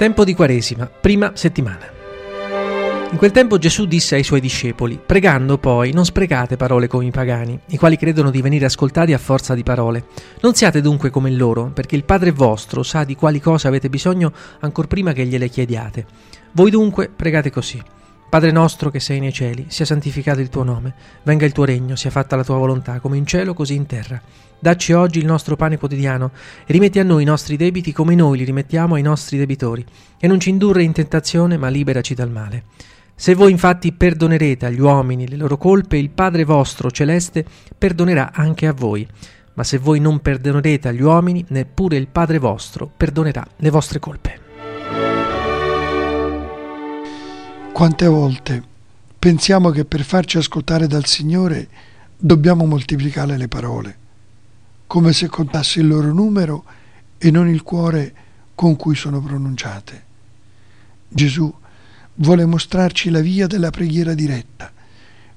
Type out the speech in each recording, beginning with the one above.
Tempo di Quaresima, prima settimana. In quel tempo Gesù disse ai suoi discepoli, pregando poi, non sprecate parole come i pagani, i quali credono di venire ascoltati a forza di parole. Non siate dunque come loro, perché il Padre vostro sa di quali cose avete bisogno ancor prima che gliele chiediate. Voi dunque pregate così. Padre nostro che sei nei cieli, sia santificato il tuo nome, venga il tuo regno, sia fatta la tua volontà, come in cielo così in terra. Dacci oggi il nostro pane quotidiano e rimetti a noi i nostri debiti come noi li rimettiamo ai nostri debitori, e non ci indurre in tentazione, ma liberaci dal male. Se voi infatti perdonerete agli uomini le loro colpe, il Padre vostro celeste perdonerà anche a voi. Ma se voi non perdonerete agli uomini, neppure il Padre vostro perdonerà le vostre colpe. Quante volte pensiamo che per farci ascoltare dal Signore dobbiamo moltiplicare le parole, come se contasse il loro numero e non il cuore con cui sono pronunciate. Gesù vuole mostrarci la via della preghiera diretta,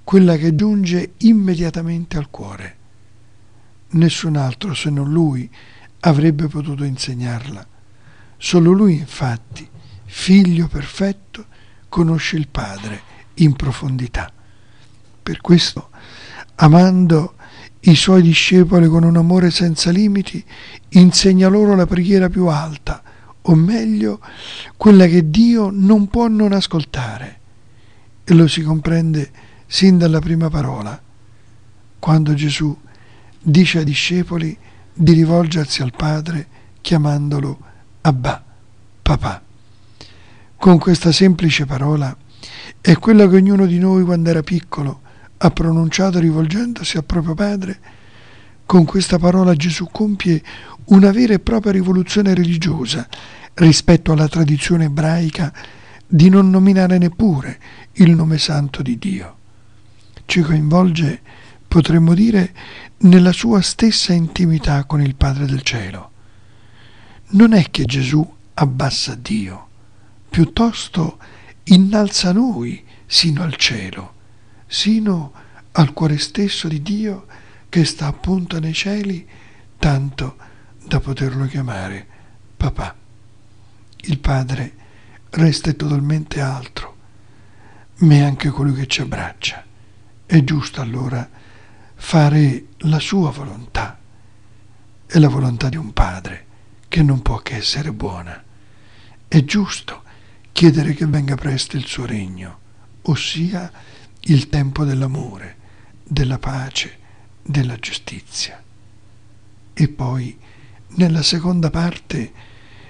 quella che giunge immediatamente al cuore. Nessun altro se non lui avrebbe potuto insegnarla. Solo lui, infatti, figlio perfetto, conosce il Padre in profondità. Per questo, amando i suoi discepoli con un amore senza limiti, insegna loro la preghiera più alta, o meglio, quella che Dio non può non ascoltare. E lo si comprende sin dalla prima parola, quando Gesù dice ai discepoli di rivolgersi al Padre chiamandolo Abba, papà con questa semplice parola è quella che ognuno di noi quando era piccolo ha pronunciato rivolgendosi al proprio padre. Con questa parola Gesù compie una vera e propria rivoluzione religiosa rispetto alla tradizione ebraica di non nominare neppure il nome santo di Dio. Ci coinvolge, potremmo dire, nella sua stessa intimità con il Padre del Cielo. Non è che Gesù abbassa Dio, piuttosto innalza noi sino al cielo, sino al cuore stesso di Dio che sta appunto nei cieli, tanto da poterlo chiamare papà. Il Padre resta totalmente altro, ma è anche colui che ci abbraccia. È giusto allora fare la sua volontà, è la volontà di un padre che non può che essere buona. È giusto chiedere che venga presto il suo regno, ossia il tempo dell'amore, della pace, della giustizia. E poi, nella seconda parte,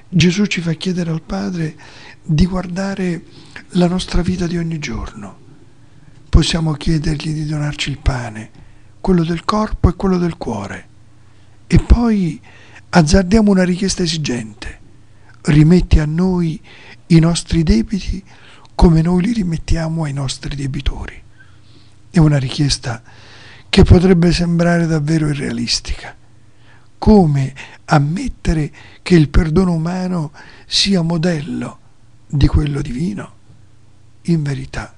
Gesù ci fa chiedere al Padre di guardare la nostra vita di ogni giorno. Possiamo chiedergli di donarci il pane, quello del corpo e quello del cuore. E poi azzardiamo una richiesta esigente. Rimetti a noi i nostri debiti come noi li rimettiamo ai nostri debitori. È una richiesta che potrebbe sembrare davvero irrealistica. Come ammettere che il perdono umano sia modello di quello divino? In verità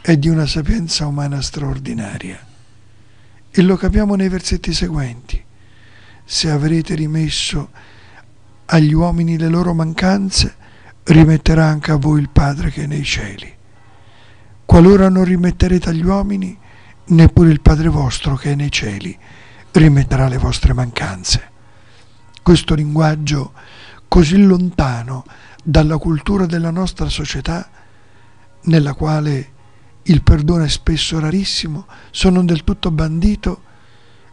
è di una sapienza umana straordinaria. E lo capiamo nei versetti seguenti. Se avrete rimesso agli uomini le loro mancanze, rimetterà anche a voi il Padre che è nei cieli. Qualora non rimetterete agli uomini, neppure il Padre vostro che è nei cieli rimetterà le vostre mancanze. Questo linguaggio così lontano dalla cultura della nostra società, nella quale il perdono è spesso rarissimo, se non del tutto bandito,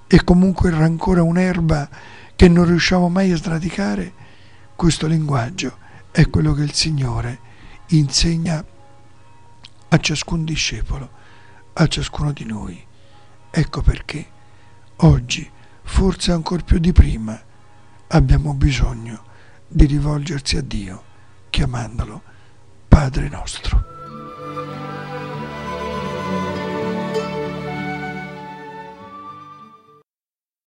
e comunque il rancore è un'erba che non riusciamo mai a sradicare, questo linguaggio è quello che il Signore insegna a ciascun discepolo, a ciascuno di noi. Ecco perché oggi, forse ancora più di prima, abbiamo bisogno di rivolgersi a Dio chiamandolo Padre nostro.